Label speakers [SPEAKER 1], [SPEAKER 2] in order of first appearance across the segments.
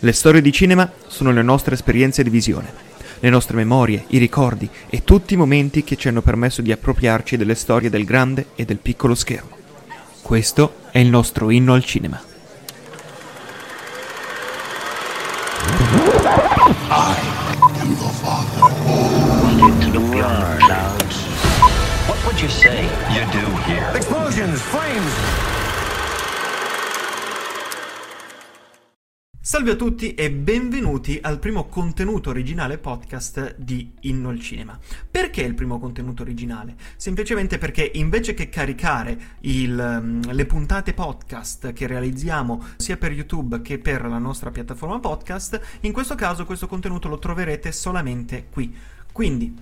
[SPEAKER 1] Le storie di cinema sono le nostre esperienze di visione, le nostre memorie, i ricordi e tutti i momenti che ci hanno permesso di appropriarci delle storie del grande e del piccolo schermo. Questo è il nostro inno al cinema.
[SPEAKER 2] to look beyond the clouds. What would you say you do here?
[SPEAKER 3] Explosions, flames.
[SPEAKER 1] Salve a tutti e benvenuti al primo contenuto originale podcast di Inno al Cinema. Perché il primo contenuto originale? Semplicemente perché invece che caricare il, um, le puntate podcast che realizziamo sia per YouTube che per la nostra piattaforma podcast, in questo caso questo contenuto lo troverete solamente qui. Quindi,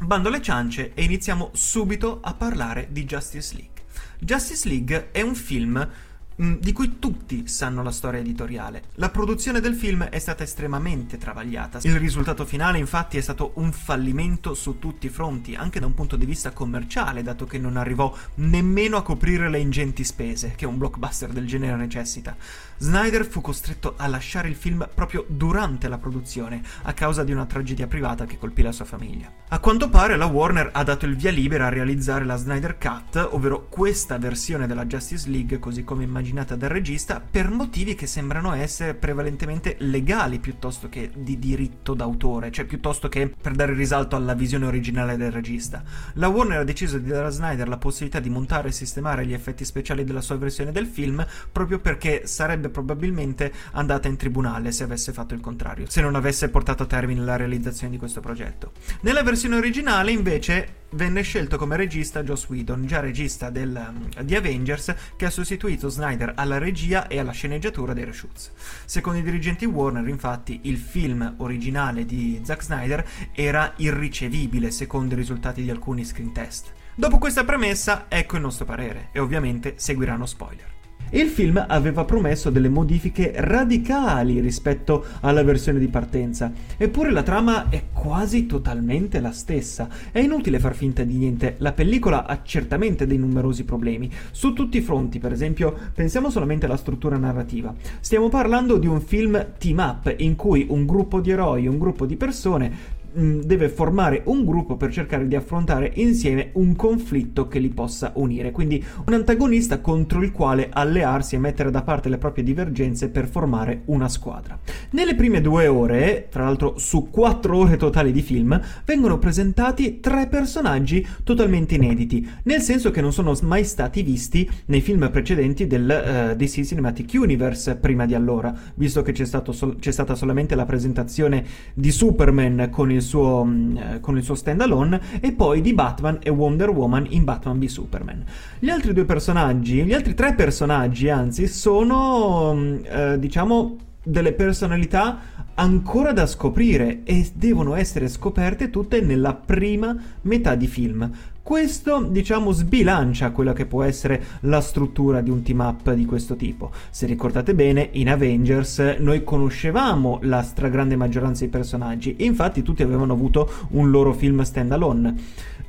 [SPEAKER 1] bando alle ciance e iniziamo subito a parlare di Justice League. Justice League è un film mm, di cui tutti sanno la storia editoriale. La produzione del film è stata estremamente travagliata. Il risultato finale, infatti, è stato un fallimento su tutti i fronti, anche da un punto di vista commerciale, dato che non arrivò nemmeno a coprire le ingenti spese che un blockbuster del genere necessita. Snyder fu costretto a lasciare il film proprio durante la produzione, a causa di una tragedia privata che colpì la sua famiglia. A quanto pare la Warner ha dato il via libera a realizzare la Snyder Cut, ovvero questa versione della Justice League, così come immaginata dal regista, per motivi che sembrano essere prevalentemente legali piuttosto che di diritto d'autore, cioè piuttosto che per dare risalto alla visione originale del regista. La Warner ha deciso di dare a Snyder la possibilità di montare e sistemare gli effetti speciali della sua versione del film proprio perché sarebbe probabilmente andata in tribunale se avesse fatto il contrario, se non avesse portato a termine la realizzazione di questo progetto. Nella versione originale, invece, venne scelto come regista Joss Whedon, già regista del, um, di Avengers, che ha sostituito Snyder alla regia e alla sceneggiatura dei reshoots. Secondo i dirigenti Warner, infatti, il film originale di Zack Snyder era irricevibile secondo i risultati di alcuni screen test. Dopo questa premessa, ecco il nostro parere, e ovviamente seguiranno spoiler. Il film aveva promesso delle modifiche radicali rispetto alla versione di partenza, eppure la trama è quasi totalmente la stessa. È inutile far finta di niente, la pellicola ha certamente dei numerosi problemi, su tutti i fronti, per esempio, pensiamo solamente alla struttura narrativa. Stiamo parlando di un film team up in cui un gruppo di eroi, un gruppo di persone deve formare un gruppo per cercare di affrontare insieme un conflitto che li possa unire. Quindi un antagonista contro il quale allearsi e mettere da parte le proprie divergenze per formare una squadra. Nelle prime due ore, tra l'altro su quattro ore totali di film, vengono presentati tre personaggi totalmente inediti, nel senso che non sono mai stati visti nei film precedenti del uh, DC Cinematic Universe prima di allora, visto che c'è, sol- c'è stata solamente la presentazione di Superman con il il suo, mm, con il suo standalone e poi di Batman e Wonder Woman in Batman v Superman. Gli altri due personaggi, gli altri tre personaggi anzi, sono mm, eh, diciamo delle personalità ancora da scoprire e devono essere scoperte tutte nella prima metà di film. Questo, diciamo, sbilancia quella che può essere la struttura di un team up di questo tipo. Se ricordate bene, in Avengers noi conoscevamo la stragrande maggioranza dei personaggi, infatti tutti avevano avuto un loro film standalone.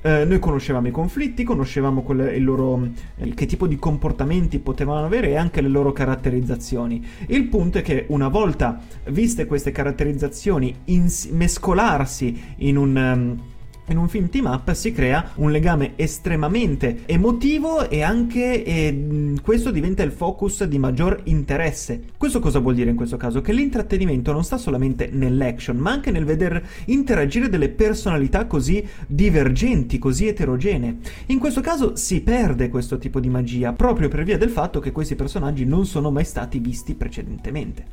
[SPEAKER 1] Eh, noi conoscevamo i conflitti, conoscevamo quelle, loro, eh, che tipo di comportamenti potevano avere e anche le loro caratterizzazioni. Il punto è che una volta viste queste caratterizzazioni ins- mescolarsi in un... Um, in un film team up si crea un legame estremamente emotivo e anche e, questo diventa il focus di maggior interesse. Questo cosa vuol dire in questo caso? Che l'intrattenimento non sta solamente nell'action, ma anche nel veder interagire delle personalità così divergenti, così eterogenee. In questo caso si perde questo tipo di magia proprio per via del fatto che questi personaggi non sono mai stati visti precedentemente.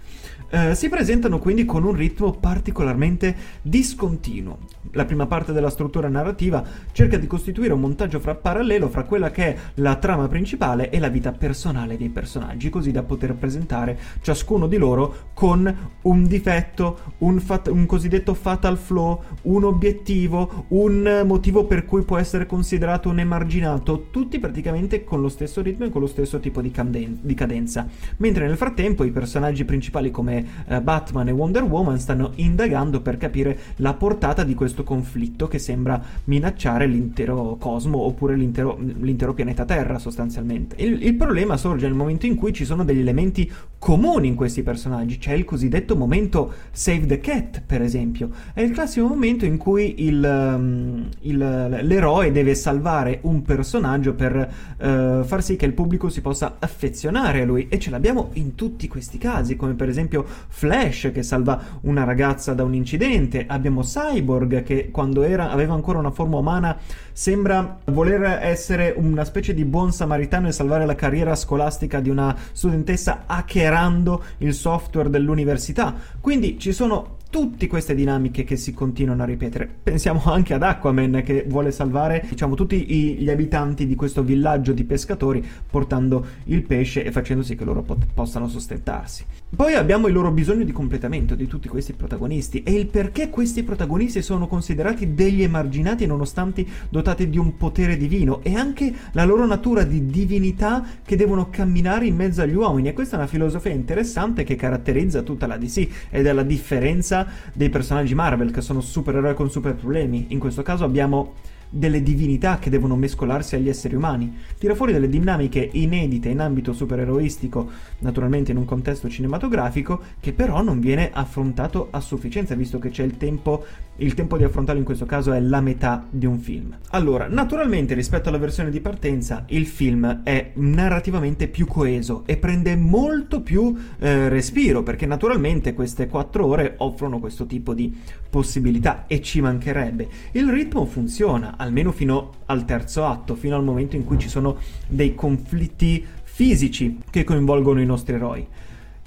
[SPEAKER 1] Eh, si presentano quindi con un ritmo particolarmente discontinuo. La prima parte della struttura narrativa cerca di costituire un montaggio fra parallelo fra quella che è la trama principale e la vita personale dei personaggi, così da poter presentare ciascuno di loro con un difetto, un, fat- un cosiddetto fatal flaw, un obiettivo, un motivo per cui può essere considerato un emarginato, tutti praticamente con lo stesso ritmo e con lo stesso tipo di, caden- di cadenza. Mentre nel frattempo i personaggi principali come eh, Batman e Wonder Woman stanno indagando per capire la portata di questo conflitto che sembra minacciare l'intero cosmo oppure l'intero, l'intero pianeta Terra sostanzialmente. Il, il problema sorge nel momento in cui ci sono degli elementi comuni in questi personaggi. C'è il cosiddetto momento Save the Cat, per esempio. È il classico momento in cui il, um, il, l'eroe deve salvare un personaggio per uh, far sì che il pubblico si possa affezionare a lui. E ce l'abbiamo in tutti questi casi, come per esempio Flash che salva una ragazza da un incidente. Abbiamo Cyborg che quando era, aveva ancora una forma umana sembra voler essere una specie di buon samaritano e salvare la carriera scolastica di una studentessa hackerando il software dell'università. Quindi ci sono tutte queste dinamiche che si continuano a ripetere. Pensiamo anche ad Aquaman che vuole salvare, diciamo, tutti gli abitanti di questo villaggio di pescatori portando il pesce e facendo sì che loro pot- possano sostentarsi. Poi abbiamo il loro bisogno di completamento di tutti questi protagonisti e il perché questi protagonisti sono considerati degli emarginati nonostante dotati di un potere divino e anche la loro natura di divinità che devono camminare in mezzo agli uomini e questa è una filosofia interessante che caratterizza tutta la DC ed è la differenza dei personaggi Marvel che sono supereroi con super problemi. In questo caso abbiamo delle divinità che devono mescolarsi agli esseri umani. Tira fuori delle dinamiche inedite in ambito supereroistico, naturalmente in un contesto cinematografico, che però non viene affrontato a sufficienza, visto che c'è il tempo, il tempo di affrontarlo in questo caso è la metà di un film. Allora, naturalmente rispetto alla versione di partenza, il film è narrativamente più coeso e prende molto più eh, respiro, perché naturalmente queste quattro ore offrono questo tipo di possibilità e ci mancherebbe. Il ritmo funziona, almeno fino al terzo atto, fino al momento in cui ci sono dei conflitti fisici che coinvolgono i nostri eroi.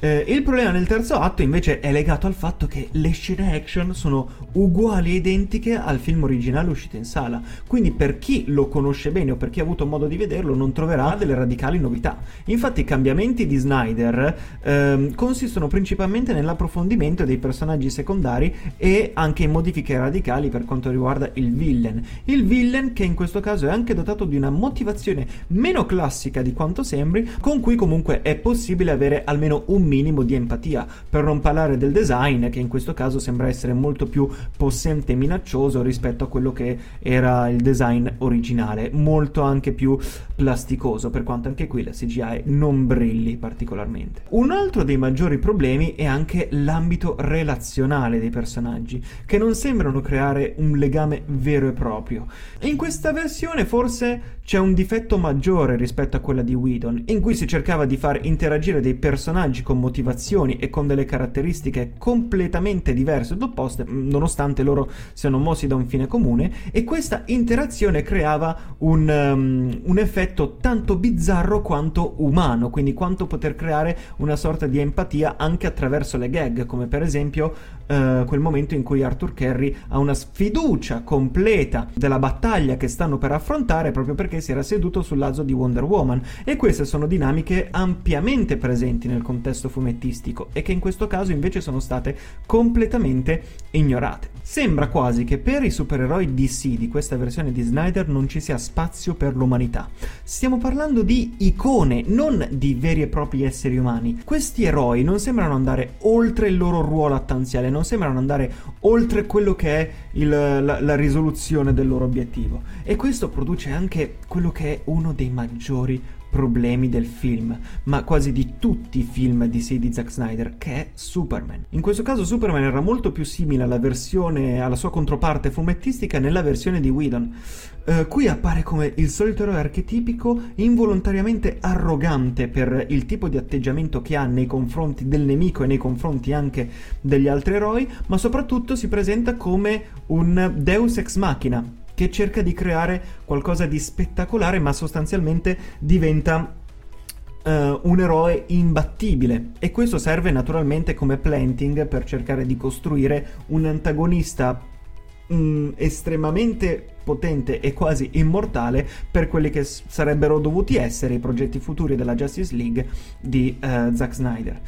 [SPEAKER 1] Eh, il problema nel terzo atto invece è legato al fatto che le scene action sono uguali e identiche al film originale uscito in sala, quindi per chi lo conosce bene o per chi ha avuto modo di vederlo non troverà delle radicali novità. Infatti i cambiamenti di Snyder ehm, consistono principalmente nell'approfondimento dei personaggi secondari e anche in modifiche radicali per quanto riguarda il villain. Il villain che in questo caso è anche dotato di una motivazione meno classica di quanto sembri, con cui comunque è possibile avere almeno un minimo di empatia, per non parlare del design che in questo caso sembra essere molto più possente e minaccioso rispetto a quello che era il design originale, molto anche più plasticoso, per quanto anche qui la CGI non brilli particolarmente. Un altro dei maggiori problemi è anche l'ambito relazionale dei personaggi, che non sembrano creare un legame vero e proprio. In questa versione forse c'è un difetto maggiore rispetto a quella di Whedon, in cui si cercava di far interagire dei personaggi con motivazioni e con delle caratteristiche completamente diverse ed opposte, nonostante loro siano mossi da un fine comune, e questa interazione creava un, um, un effetto tanto bizzarro quanto umano, quindi quanto poter creare una sorta di empatia anche attraverso le gag, come per esempio uh, quel momento in cui Arthur Kerry ha una sfiducia completa della battaglia che stanno per affrontare proprio perché si era seduto sul lazo di Wonder Woman, e queste sono dinamiche ampiamente presenti nel contesto fumettistico e che in questo caso invece sono state completamente ignorate. Sembra quasi che per i supereroi DC di questa versione di Snyder non ci sia spazio per l'umanità. Stiamo parlando di icone, non di veri e propri esseri umani. Questi eroi non sembrano andare oltre il loro ruolo attanziale, non sembrano andare oltre quello che è il, la, la risoluzione del loro obiettivo. E questo produce anche quello che è uno dei maggiori problemi del film, ma quasi di tutti i film di DC di Zack Snyder, che è Superman. In questo caso Superman era molto più simile alla versione, alla sua controparte fumettistica nella versione di Whedon. Uh, qui appare come il solito eroe archetipico involontariamente arrogante per il tipo di atteggiamento che ha nei confronti del nemico e nei confronti anche degli altri eroi, ma soprattutto si presenta come un deus ex machina, che cerca di creare qualcosa di spettacolare, ma sostanzialmente diventa uh, un eroe imbattibile. E questo serve naturalmente come planting per cercare di costruire un antagonista mm, estremamente potente e quasi immortale per quelli che s- sarebbero dovuti essere i progetti futuri della Justice League di uh, Zack Snyder.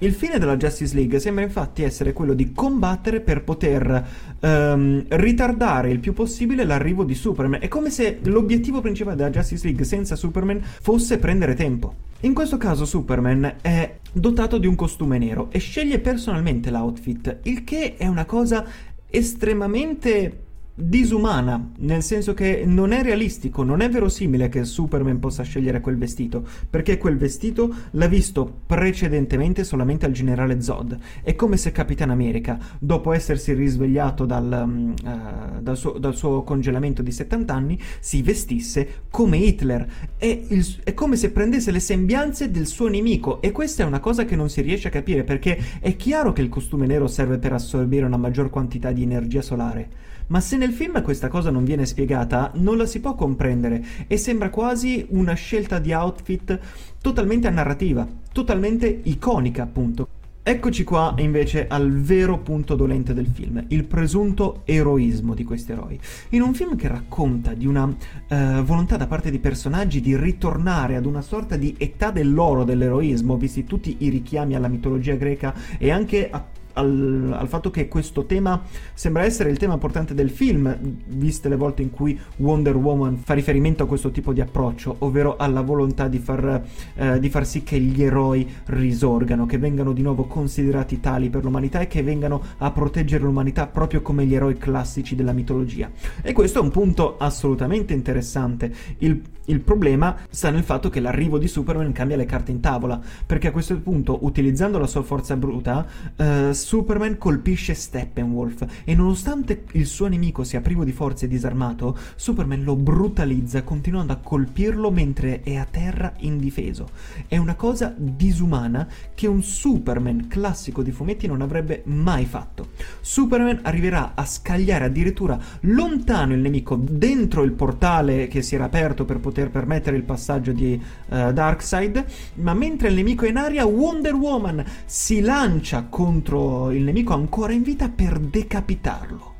[SPEAKER 1] Il fine della Justice League sembra infatti essere quello di combattere per poter um, ritardare il più possibile l'arrivo di Superman. È come se l'obiettivo principale della Justice League senza Superman fosse prendere tempo. In questo caso Superman è dotato di un costume nero e sceglie personalmente l'outfit, il che è una cosa estremamente disumana, nel senso che non è realistico, non è verosimile che Superman possa scegliere quel vestito, perché quel vestito l'ha visto precedentemente solamente al generale Zod. È come se Capitan America, dopo essersi risvegliato dal, uh, dal, suo, dal suo, congelamento di 70 anni, si vestisse come Hitler. È, il, è come se prendesse le sembianze del suo nemico e questa è una cosa che non si riesce a capire perché è chiaro che il costume nero serve per assorbire una maggior quantità di energia solare ma se nel film questa cosa non viene spiegata, non la si può comprendere e sembra quasi una scelta di outfit totalmente a narrativa, totalmente iconica, appunto. Eccoci qua invece al vero punto dolente del film, il presunto eroismo di questi eroi. In un film che racconta di una uh, volontà da parte di personaggi di ritornare ad una sorta di età dell'oro dell'eroismo, visti tutti i richiami alla mitologia greca e anche a al, al, fatto che questo tema sembra essere il tema importante del film, viste le volte in cui Wonder Woman fa riferimento a questo tipo di approccio, ovvero alla volontà di far, eh, di far sì che gli eroi risorgano, che vengano di nuovo considerati tali per l'umanità e che vengano a proteggere l'umanità proprio come gli eroi classici della mitologia. E questo è un punto assolutamente interessante. Il, il problema sta nel fatto che l'arrivo di Superman cambia le carte in tavola, perché a questo punto, utilizzando la sua forza bruta, eh, Superman colpisce Steppenwolf e nonostante il suo nemico sia privo di forze e disarmato, Superman lo brutalizza continuando a colpirlo mentre è a terra indifeso. È una cosa disumana che un Superman classico di fumetti non avrebbe mai fatto. Superman arriverà a scagliare addirittura lontano il nemico dentro il portale che si era aperto per poter permettere il passaggio di uh, Darkseid, ma mentre il nemico è in aria Wonder Woman si lancia contro il nemico ancora in vita per decapitarlo.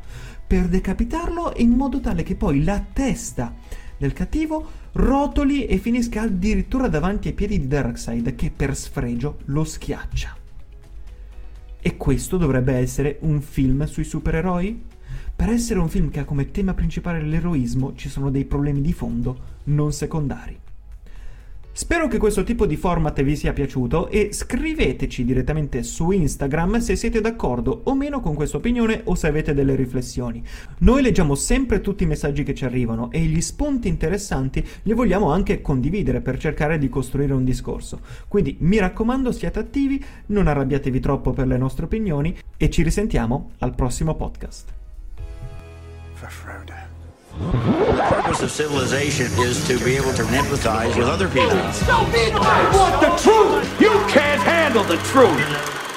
[SPEAKER 1] Per decapitarlo in modo tale che poi la testa del cattivo rotoli e finisca addirittura davanti ai piedi di Darkseid che per sfregio lo schiaccia. E questo dovrebbe essere un film sui supereroi? Per essere un film che ha come tema principale l'eroismo ci sono dei problemi di fondo non secondari. Spero che questo tipo di format vi sia piaciuto e scriveteci direttamente su Instagram se siete d'accordo o meno con questa opinione o se avete delle riflessioni. Noi leggiamo sempre tutti i messaggi che ci arrivano e gli spunti interessanti li vogliamo anche condividere per cercare di costruire un discorso. Quindi mi raccomando siate attivi, non arrabbiatevi troppo per le nostre opinioni e ci risentiamo al prossimo podcast. For Frodo. The purpose of civilization is to be able to empathize with other people. I want the truth! You can't handle the truth!